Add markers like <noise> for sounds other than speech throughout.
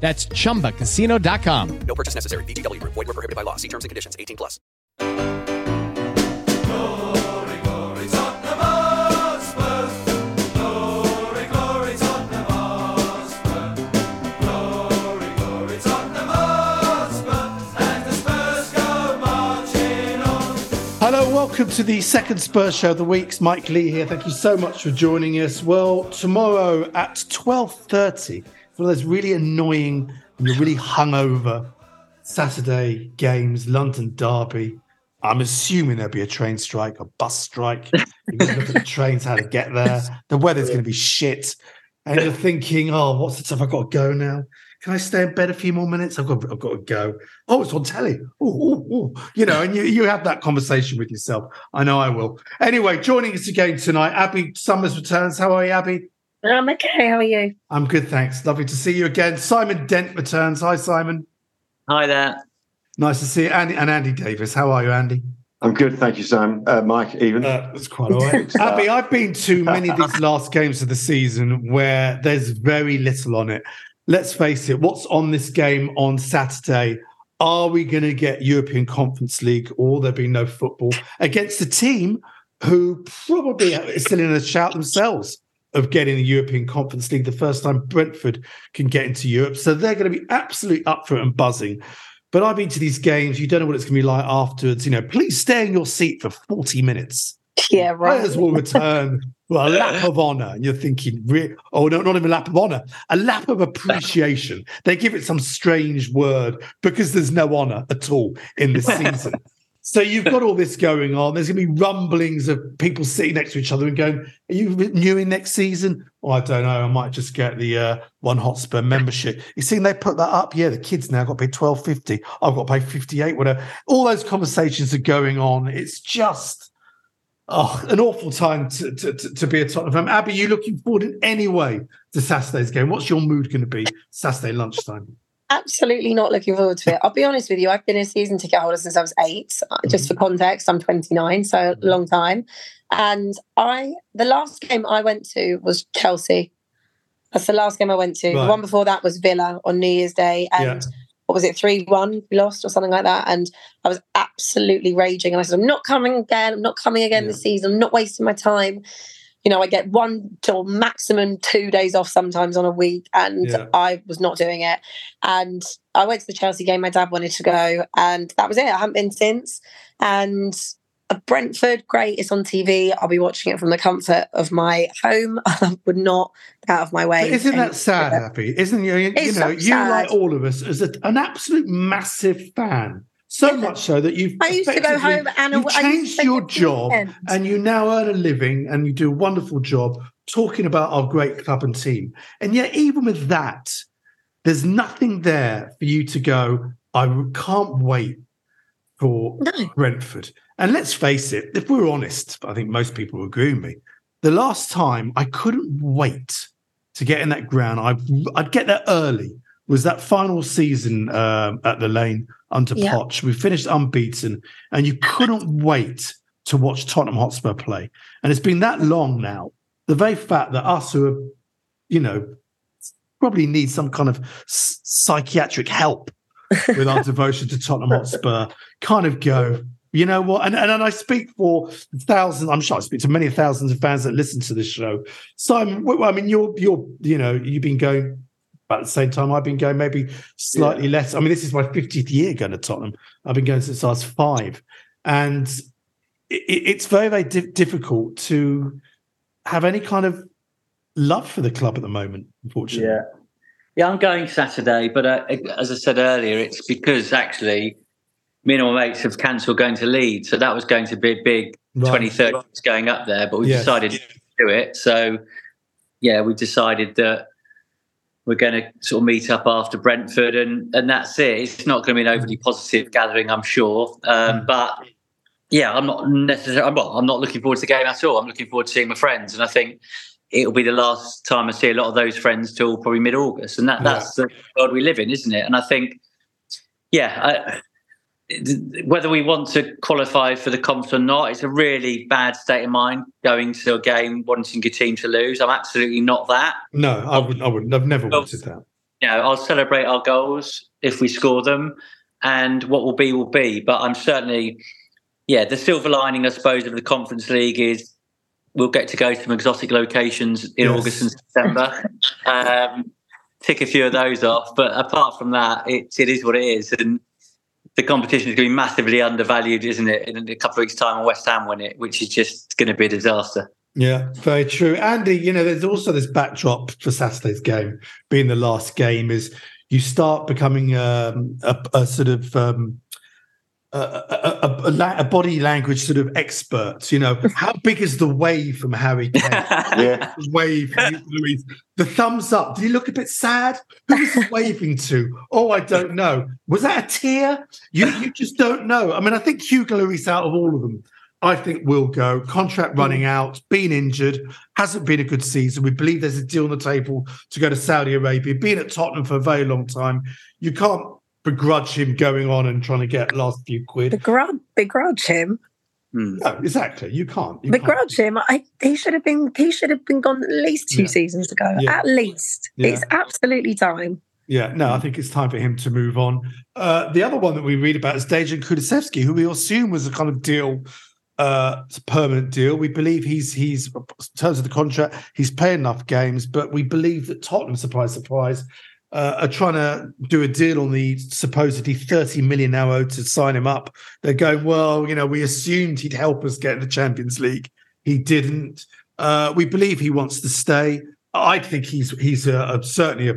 That's chumbacasino.com. No purchase necessary. VGW Group. Void were prohibited by law. See terms and conditions. 18 plus. Hello, welcome to the second Spurs show of the week's Mike Leigh here. Thank you so much for joining us. Well, tomorrow at 12.30, for those really annoying and you're really hungover Saturday games, London Derby. I'm assuming there'll be a train strike, a bus strike. You can look at the <laughs> trains, how to get there. The weather's going to be shit. And you're thinking, oh, what's the stuff I've got to go now? Can I stay in bed a few more minutes? I've got, I've got to go. Oh, it's on telly. You know, and you, you have that conversation with yourself. I know I will. Anyway, joining us again tonight, Abbi Summers returns. How are you, Abbi? I'm okay. How are you? I'm good, thanks. Lovely to see you again. Simon Dent returns. Hi, Simon. Hi there. Nice to see you. Andy and Andy Davies. How are you, Andy? I'm good, thank you, Sam. Uh, Mike, even. Uh, that's quite all right. <laughs> Abbi, I've been to many of these last games of the season where there's very little on it. Let's face it, what's on this game on Saturday? Are we going to get European Conference League or there be no football against a team who probably is still in a shout themselves of getting the European Conference League the first time Brentford can get into Europe? So they're going to be absolutely up for it and buzzing. But I've been to these games. You don't know what it's going to be like afterwards. You know, please stay in your seat for 40 minutes. Yeah, right. Players will return well, a lap of honor. And you're thinking, re- oh, no, not even a lap of honor, a lap of appreciation. they give it some strange word because there's no honor at all in this season. So you've got all this going on. There's going to be rumblings of people sitting next to each other and going, Are you renewing next season? Oh, I don't know. I might just get the uh, One Hotspur membership. You see, they put that up. Yeah, the kids now got to pay twelve fifty. I've got to pay fifty eight. Whatever. All those conversations are going on. It's just oh, an awful time to, to, to, to be a Tottenham fan. Abbi, you looking forward in any way to Saturday's game? What's your mood going to be Saturday lunchtime? Absolutely not looking forward to it. I'll be honest with you. I've been a season ticket holder since I was eight. Uh, Just for context, I'm 29, so a long time. And I, the last game I went to was Chelsea. That's the last game I went to. Right. The one before that was Villa on New Year's Day, and Yeah. what was it, three one? We lost or something like that. And I was absolutely raging. And I said, I'm not coming again. I'm not coming again this season. I'm not wasting my time. You know, I get one or maximum two days off sometimes on a week, and Yeah. I was not doing it. And I went to the Chelsea game. My dad wanted to go, and that was it. I haven't been since. And Brentford, great. It's on TV. I'll be watching it from the comfort of my home. <laughs> I would not get out of my way. But isn't that sad, Happy? Isn't you? You It's know, you like all of us as a, an absolute massive fan. So much so that you've I used to go home and you've I used to changed your job weekend. and you now earn a living and you do a wonderful job talking about our great club and team. And yet, even with that, there's nothing there for you to go. I can't wait for Brentford. And let's face it, if we're honest, I think most people agree with me. The last time I couldn't wait to get in that ground, I, I'd get there early. Was that final season um, at the lane? under Yeah. Poch. We finished unbeaten, and you couldn't wait to watch Tottenham Hotspur play. And it's been that long now. The very fact that us who are, you know, probably need some kind of s- psychiatric help <laughs> with our devotion to Tottenham Hotspur kind of go, you know what? And, and and I speak for thousands. I'm sure I speak to many thousands of fans that listen to this show. Simon, I mean, you're you're you know you've been going about the same time I've been going, maybe slightly less. I mean, this is my <laughs> 50th year going to Tottenham. I've been going since I was five, and it, it's very very di- difficult to have any kind of love for the club at the moment. Unfortunately, Yeah. Yeah, I'm going Saturday, but uh, as I said earlier, it's because actually me and my mates have cancelled going to Leeds. So that was going to be a big Right. 2030 was going up there, but we Yes. decided to do it. So, yeah, we decided that we're going to sort of meet up after Brentford, and, and that's it. It's not going to be an overly positive gathering, I'm sure. Um, but yeah, I'm not necessarily. Well, I'm not looking forward to the game at all. I'm looking forward to seeing my friends, and I think it'll be the last time I see a lot of those friends till probably mid August, and that, that's the world we live in, isn't it? And I think, yeah, I, whether we want to qualify for the conference or not, it's a really bad state of mind going to a game wanting your team to lose. I'm absolutely not that. no, I wouldn't. I wouldn't. I've never wanted that. You know, I'll celebrate our goals if we score them, and what will be will be. But I'm certainly, yeah, the silver lining, I suppose, of the Conference League is we'll get to go to some exotic locations in Yes. August and September. <laughs> um, tick a few of those off, but apart from that, it, it is what it is, and the competition is going to be massively undervalued, isn't it? In a couple of weeks' time, West Ham win it, which is just going to be a disaster. Yeah, very true. Andy, you know, there's also this backdrop for Saturday's game being the last game is you start becoming um, a, a sort of um, a, a, a, a, body language sort of expert. You know, <laughs> how big is the wave from Harry Kane? Yeah. The wave, Louise. The thumbs up. Did he look a bit sad? Who was he <laughs> waving to? Oh, I don't know. Was that a tear? You you just don't know. I mean, I think Hugo Lloris out of all of them, I think we'll go. Contract mm. running out, been injured, hasn't been a good season. We believe there's a deal on the table to go to Saudi Arabia. Been at Tottenham for a very long time. You can't begrudge him going on and trying to get last few quid. Begrudge, begrudge him. Hmm. No, exactly. You can't. You can't. begrudge him. I, he should have been. He should have been gone at least two Yeah. seasons ago. Yeah. At least, Yeah. it's absolutely time. Yeah, no, I think it's time for him to move on. Uh, the other one that we read about is Dejan Kulusevski, who we assume was a kind of deal, uh, it's a permanent deal. We believe he's he's in terms of the contract, he's playing enough games, but we believe that Tottenham, surprise, surprise, uh, are trying to do a deal on the supposedly 30 million now owed to sign him up. They're going, well, you know, we assumed he'd help us get the Champions League. He didn't. Uh, we believe he wants to stay. I think he's he's a, a, certainly a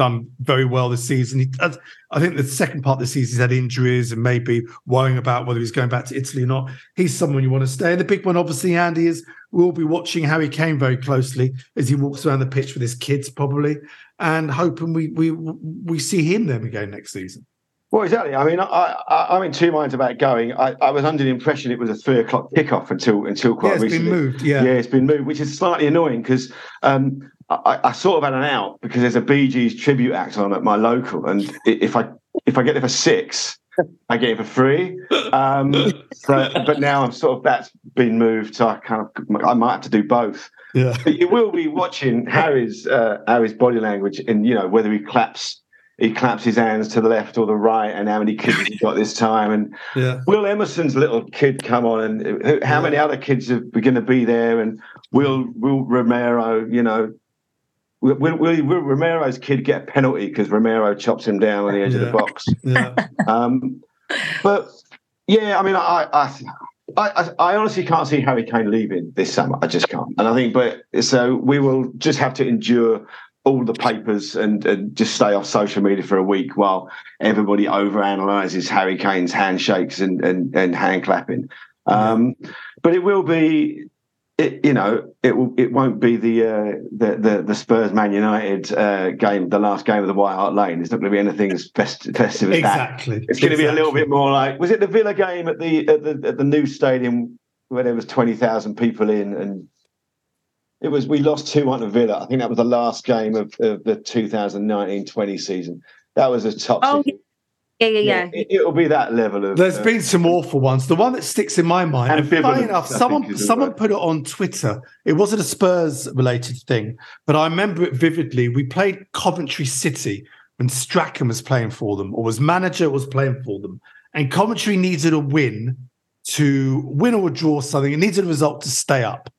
done very well this season. He, I I think the second part of the season he's had injuries and maybe worrying about whether he's going back to Italy or not. He's someone you want to stay. And the big one, obviously, Andy, is we'll be watching Harry Kane very closely as he walks around the pitch with his kids, probably, and hoping we we we see him then again next season. Well, exactly. I mean, I, I, I'm in two minds about going. I, I was under the impression it was a three o'clock kickoff until until quite yeah, it's recently. been moved. Yeah. Yeah, it's been moved, which is slightly annoying because um, I, I sort of had an out because there's a Bee Gees tribute act on at my local, and if I if I get it for six, I get it for free. Um, so, but now I'm sort of that's been moved, so I kind of I might have to do both. yeah. But you will be watching Harry's uh, Harry's body language, and you know whether he claps. He claps his hands to the left or the right, and how many kids he got this time, and Yeah. Will Emerson's little kid come on, and how many other kids are going to be there? And will Will Romero, you know, will, will, will Romero's kid get a penalty because Romero chops him down on the edge of the box? Yeah. Um, but yeah, I mean, I, I, I, I honestly can't see Harry Kane leaving this summer. I just can't. And I think, but so we will just have to endure all the papers and, and just stay off social media for a week while everybody overanalyzes Harry Kane's handshakes and and, and hand clapping. Um, but it will be. It, you know, it will. It won't be the uh, the, the the Spurs Man United uh, game, the last game of the White Hart Lane. It's not going to be anything as fest- festive as that. Exactly. It's going to be a little bit more like was it the Villa game at the at the at the new stadium where there was twenty thousand people in and it was we lost two one to Villa. I think that was the last game of, of the 2019-20 season. That was a top. Oh, Yeah, yeah, yeah. It, will be that level of. There's uh, been some awful ones. The one that sticks in my mind, and funny enough, someone think is the someone word. put it on Twitter. It wasn't a Spurs related thing, but I remember it vividly. We played Coventry City when Strachan was playing for them, or was manager was playing for them, and Coventry needed a win to win or draw something. It needed a result to stay up.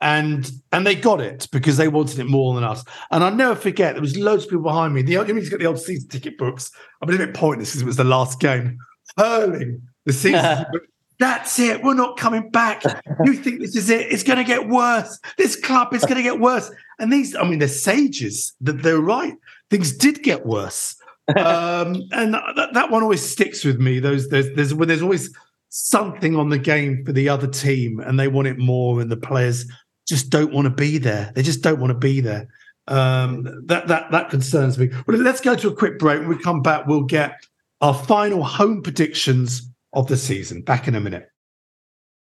And and they got it because they wanted it more than us. And I'll never forget, there was loads of people behind me. The you mean to get the old season ticket books. I mean, a bit pointless because it was the last game. Hurling the season. <laughs> That's it. We're not coming back. You think this is it? It's going to get worse. This club is going to get worse. And these, I mean, they're sages. That they're right. Things did get worse. <laughs> Um, and that, that one always sticks with me. Those there's there's when there's always something on the game for the other team, and they want it more, and the players just don't want to be there. They just don't want to be there. Um, that that that concerns me. Well, let's go to a quick break. When we come back, we'll get our final home predictions of the season. Back in a minute.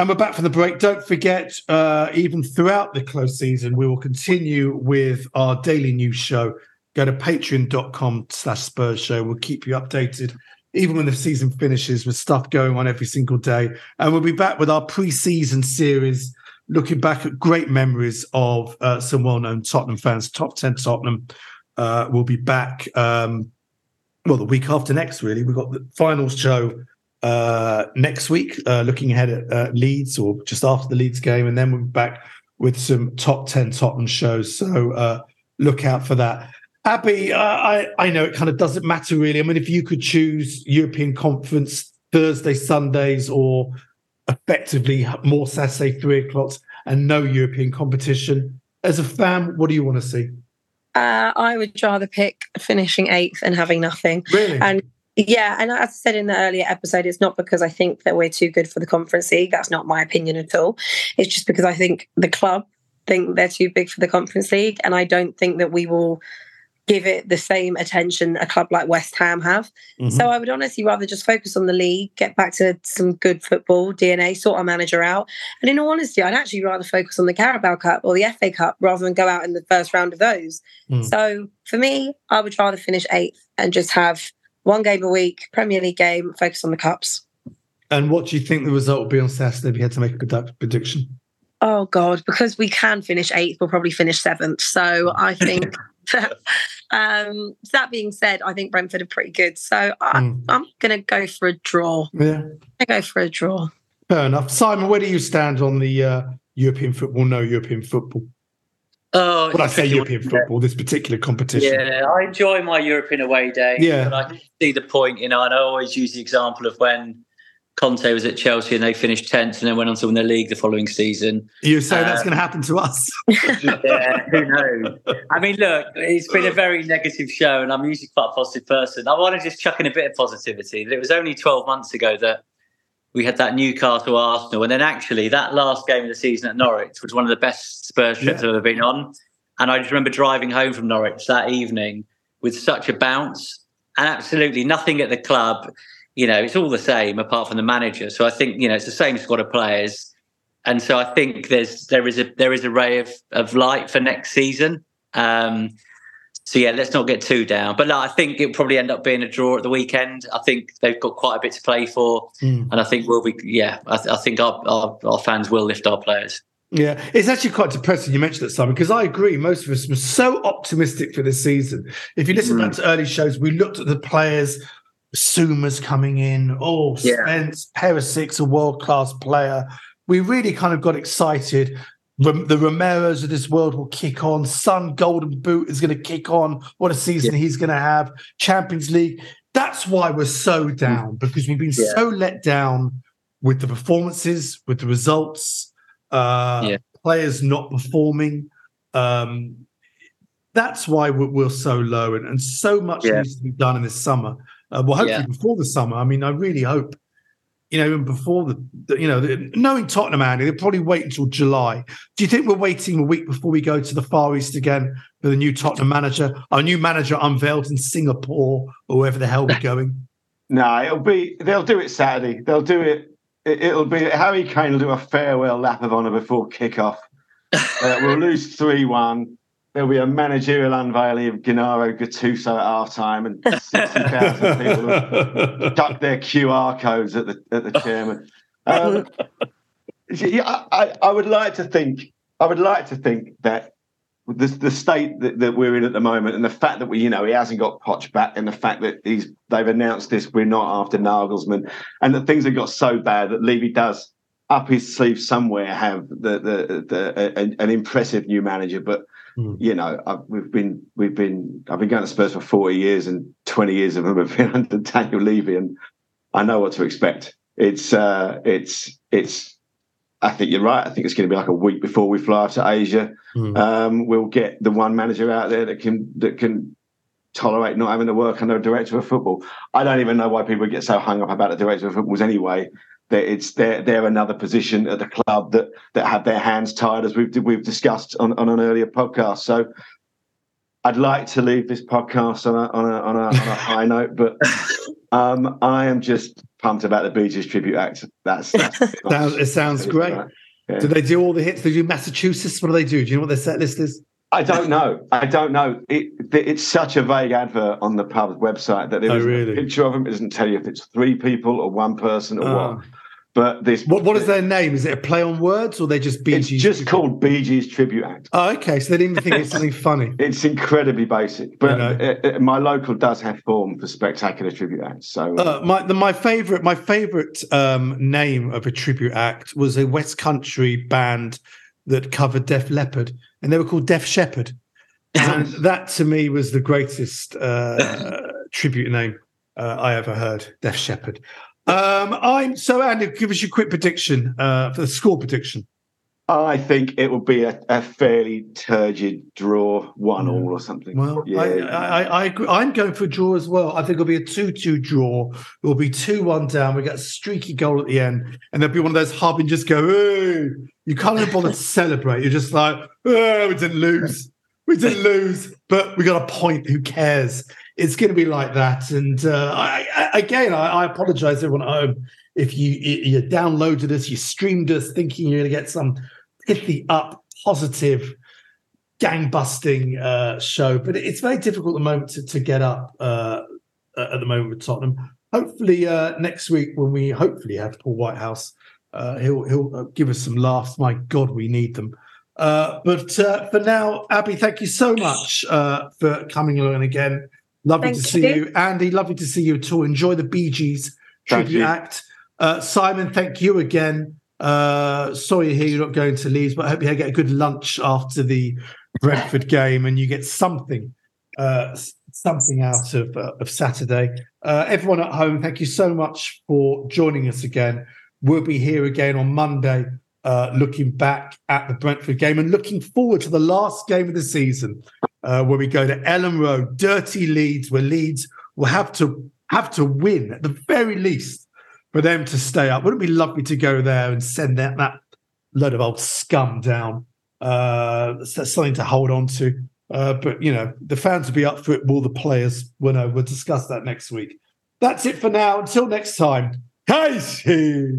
And we're back from the break. Don't forget, uh, even throughout the close season, we will continue with our daily news show. Go to patreon.com slash Spurs show. We'll keep you updated, even when the season finishes, with stuff going on every single day. And we'll be back with our pre-season series, looking back at great memories of uh, some well-known Tottenham fans. Top 10 Tottenham uh, will be back, um, well, the week after next, really. We've got the finals show uh, next week, uh, looking ahead at uh, Leeds or just after the Leeds game, and then we'll be back with some top ten Tottenham shows. So uh, look out for that. Abbi, uh, I I know it kind of doesn't matter really. I mean, if you could choose European Conference Thursday, Sundays, or effectively more Saturday three o'clocks, and no European competition, as a fan, what do you want to see? Uh, I would rather pick finishing eighth and having nothing. Really? And yeah, and as I said in the earlier episode, it's not because I think that we're too good for the conference league. That's not my opinion at all. It's just because I think the club think they're too big for the conference league, and I don't think that we will give it the same attention a club like West Ham have. Mhm. So I would honestly rather just focus on the league, get back to some good football, DNA, sort our manager out. And in all honesty, I'd actually rather focus on the Carabao Cup or the FA Cup rather than go out in the first round of those. Mm. So for me, I would rather finish eighth and just have one game a week, Premier League game, focus on the cups. And what do you think the result will be on Saturday if you had to make a predict- prediction? Oh God, because we can finish eighth, we'll probably finish seventh. So I <laughs> think that, um, that being said, I think Brentford are pretty good. So I, Mm. I'm going to go for a draw. Yeah. I go for a draw. Fair enough. Simon, where do you stand on the uh, European football, no European football? Oh, When I say European football, this particular competition. Yeah, I enjoy my European away day. Yeah. But I can see the point, you know, and I always use the example of when Conte was at Chelsea and they finished 10th and then went on to win the league the following season. You say that's Uh, going to happen to us. <laughs> yeah, who knows? I mean, look, it's been a very negative show, and I'm usually quite a positive person. I want to just chuck in a bit of positivity. That it was only 12 months ago that we had that Newcastle Arsenal, and then actually that last game of the season at Norwich was one of the best Spurs trips Yeah. I've ever been on. And I just remember driving home from Norwich that evening with such a bounce, and absolutely nothing at the club. You know, it's all the same apart from the manager. So I think you know it's the same squad of players and so I think there's there is a there is a ray of, of light for next season. Um, so yeah, let's not get too down. But no, I think it'll probably end up being a draw at the weekend. I think they've got quite a bit to play for, Mm. and I think we'll be yeah. I, th- I think our, our our fans will lift our players. Yeah, it's actually quite depressing. You mentioned that, Simon, because I agree. Most of us were so optimistic for this season. If you listen back to early shows, we looked at the players. Suma's coming in. Oh, Yeah. Spence, Perisic, a world class player. We really kind of got excited. The Romeros of this world will kick on. Son Golden Boot is going to kick on. What a season he's going to have. Champions League. That's why we're so down because we've been Yeah. so let down with the performances, with the results, uh, Yeah. players not performing. Um, that's why we're, we're so low, and, and so much Yeah. needs to be done in this summer. Uh, well, hopefully Yeah. before the summer. I mean, I really hope. You know, even before the, the you know, the, knowing Tottenham, Andy, they'll probably wait until July. Do you think we're waiting a week before we go to the Far East again for the new Tottenham manager? Our new manager unveiled in Singapore or wherever the hell we're going. <laughs> No, it'll be. They'll do it Saturday. They'll do it. it it'll be Harry Kane will do a farewell lap of honour before kickoff. <laughs> Uh, we'll lose three one. There'll be a managerial unveiling of Gennaro Gattuso at half time, and sixty thousand people will <laughs> duck their QR codes at the at the chairman. Um, yeah, I, I, would like to think. I would like to think that the the state that, that we're in at the moment, and the fact that we, you know, he hasn't got Poch back, and the fact that he's they've announced this, we're not after Nagelsmann, and that things have got so bad that Levy does up his sleeve somewhere have the the, the an impressive new manager, but. Hmm. You know, i we've been we've been I've been going to Spurs for forty years, and twenty years of them have been <laughs> under Daniel Levy, and I know what to expect. It's uh, it's it's. I think you're right. I think it's going to be like a week before we fly to Asia. Hmm. Um, we'll get the one manager out there that can that can tolerate not having to work under a director of football. I don't even know why people get so hung up about the director of footballs anyway. That it's they're they're another position at the club that that have their hands tied, as we've we've discussed on, on an earlier podcast. So I'd like to leave this podcast on a on a on a, on a high <laughs> note, but um, I am just pumped about the Bee Gees tribute act. That's, that's <laughs> Sounds, it sounds great. Yeah. Do they do all the hits? They do Massachusetts. What do they do? Do you know what their set list is? I don't know. I don't know. It, it's such a vague advert on the pub's website that there Oh, really? a picture of them. It doesn't tell you if it's three people or one person or Oh. what. But this, What What is their name? Is it a play on words or they just Bee It's just called Bee Gees Tribute Act. Oh, okay. So they didn't even think it's something <laughs> funny. It's incredibly basic, but I know. uh, uh, my local does have form for spectacular tribute acts. So Uh, my the, my favorite my favorite um, name of a tribute act was a West Country band that covered Def Leppard, and they were called Def Shepherd, and <laughs> that to me was the greatest uh, tribute name uh, I ever heard. Def Shepherd. Um, I'm so Andy. Give us your quick prediction uh, for the score prediction. I think it will be a, a fairly turgid draw, one all or something. Well, yeah, I, I, I agree. I'm going for a draw as well. I think it'll be a 2 2 draw. It'll be 2 1 down. We get a streaky goal at the end. And there'll be one of those hub and just go, hey. You can't even bother to <laughs> celebrate. You're just like, oh, we didn't lose. We didn't lose, but we got a point. Who cares? It's going to be like that. And uh, I, I, again, I, I apologize everyone at home if you you downloaded us, you streamed us, thinking you're going to get some pithy up, positive gang busting uh, show, but it's very difficult at the moment to, to get up uh, at the moment with Tottenham. Hopefully, uh, next week when we hopefully have Paul Whitehouse, uh, he'll he'll uh, give us some laughs. My God, we need them. Uh, but uh, for now, Abbi, thank you so much uh, for coming along again. Lovely Thank to see you. you, Andy. Lovely to see you at all. Enjoy the Bee Gees tribute act. Uh, Simon, thank you again. Uh, sorry to hear you're not going to Leeds, but I hope you get a good lunch after the Brentford game and you get something, uh, something out of uh, of Saturday. Uh, everyone at home, thank you so much for joining us again. We'll be here again on Monday, uh, looking back at the Brentford game and looking forward to the last game of the season, uh, where we go to Elland Road, dirty Leeds, where Leeds will have to have to win at the very least for them to stay up. Wouldn't it be lovely to go there and send that that load of old scum down? Uh, that's something to hold on to. Uh, but you know, the fans will be up for it. Will the players? Well, no, we'll discuss that next week. That's it for now. Until next time. Casey.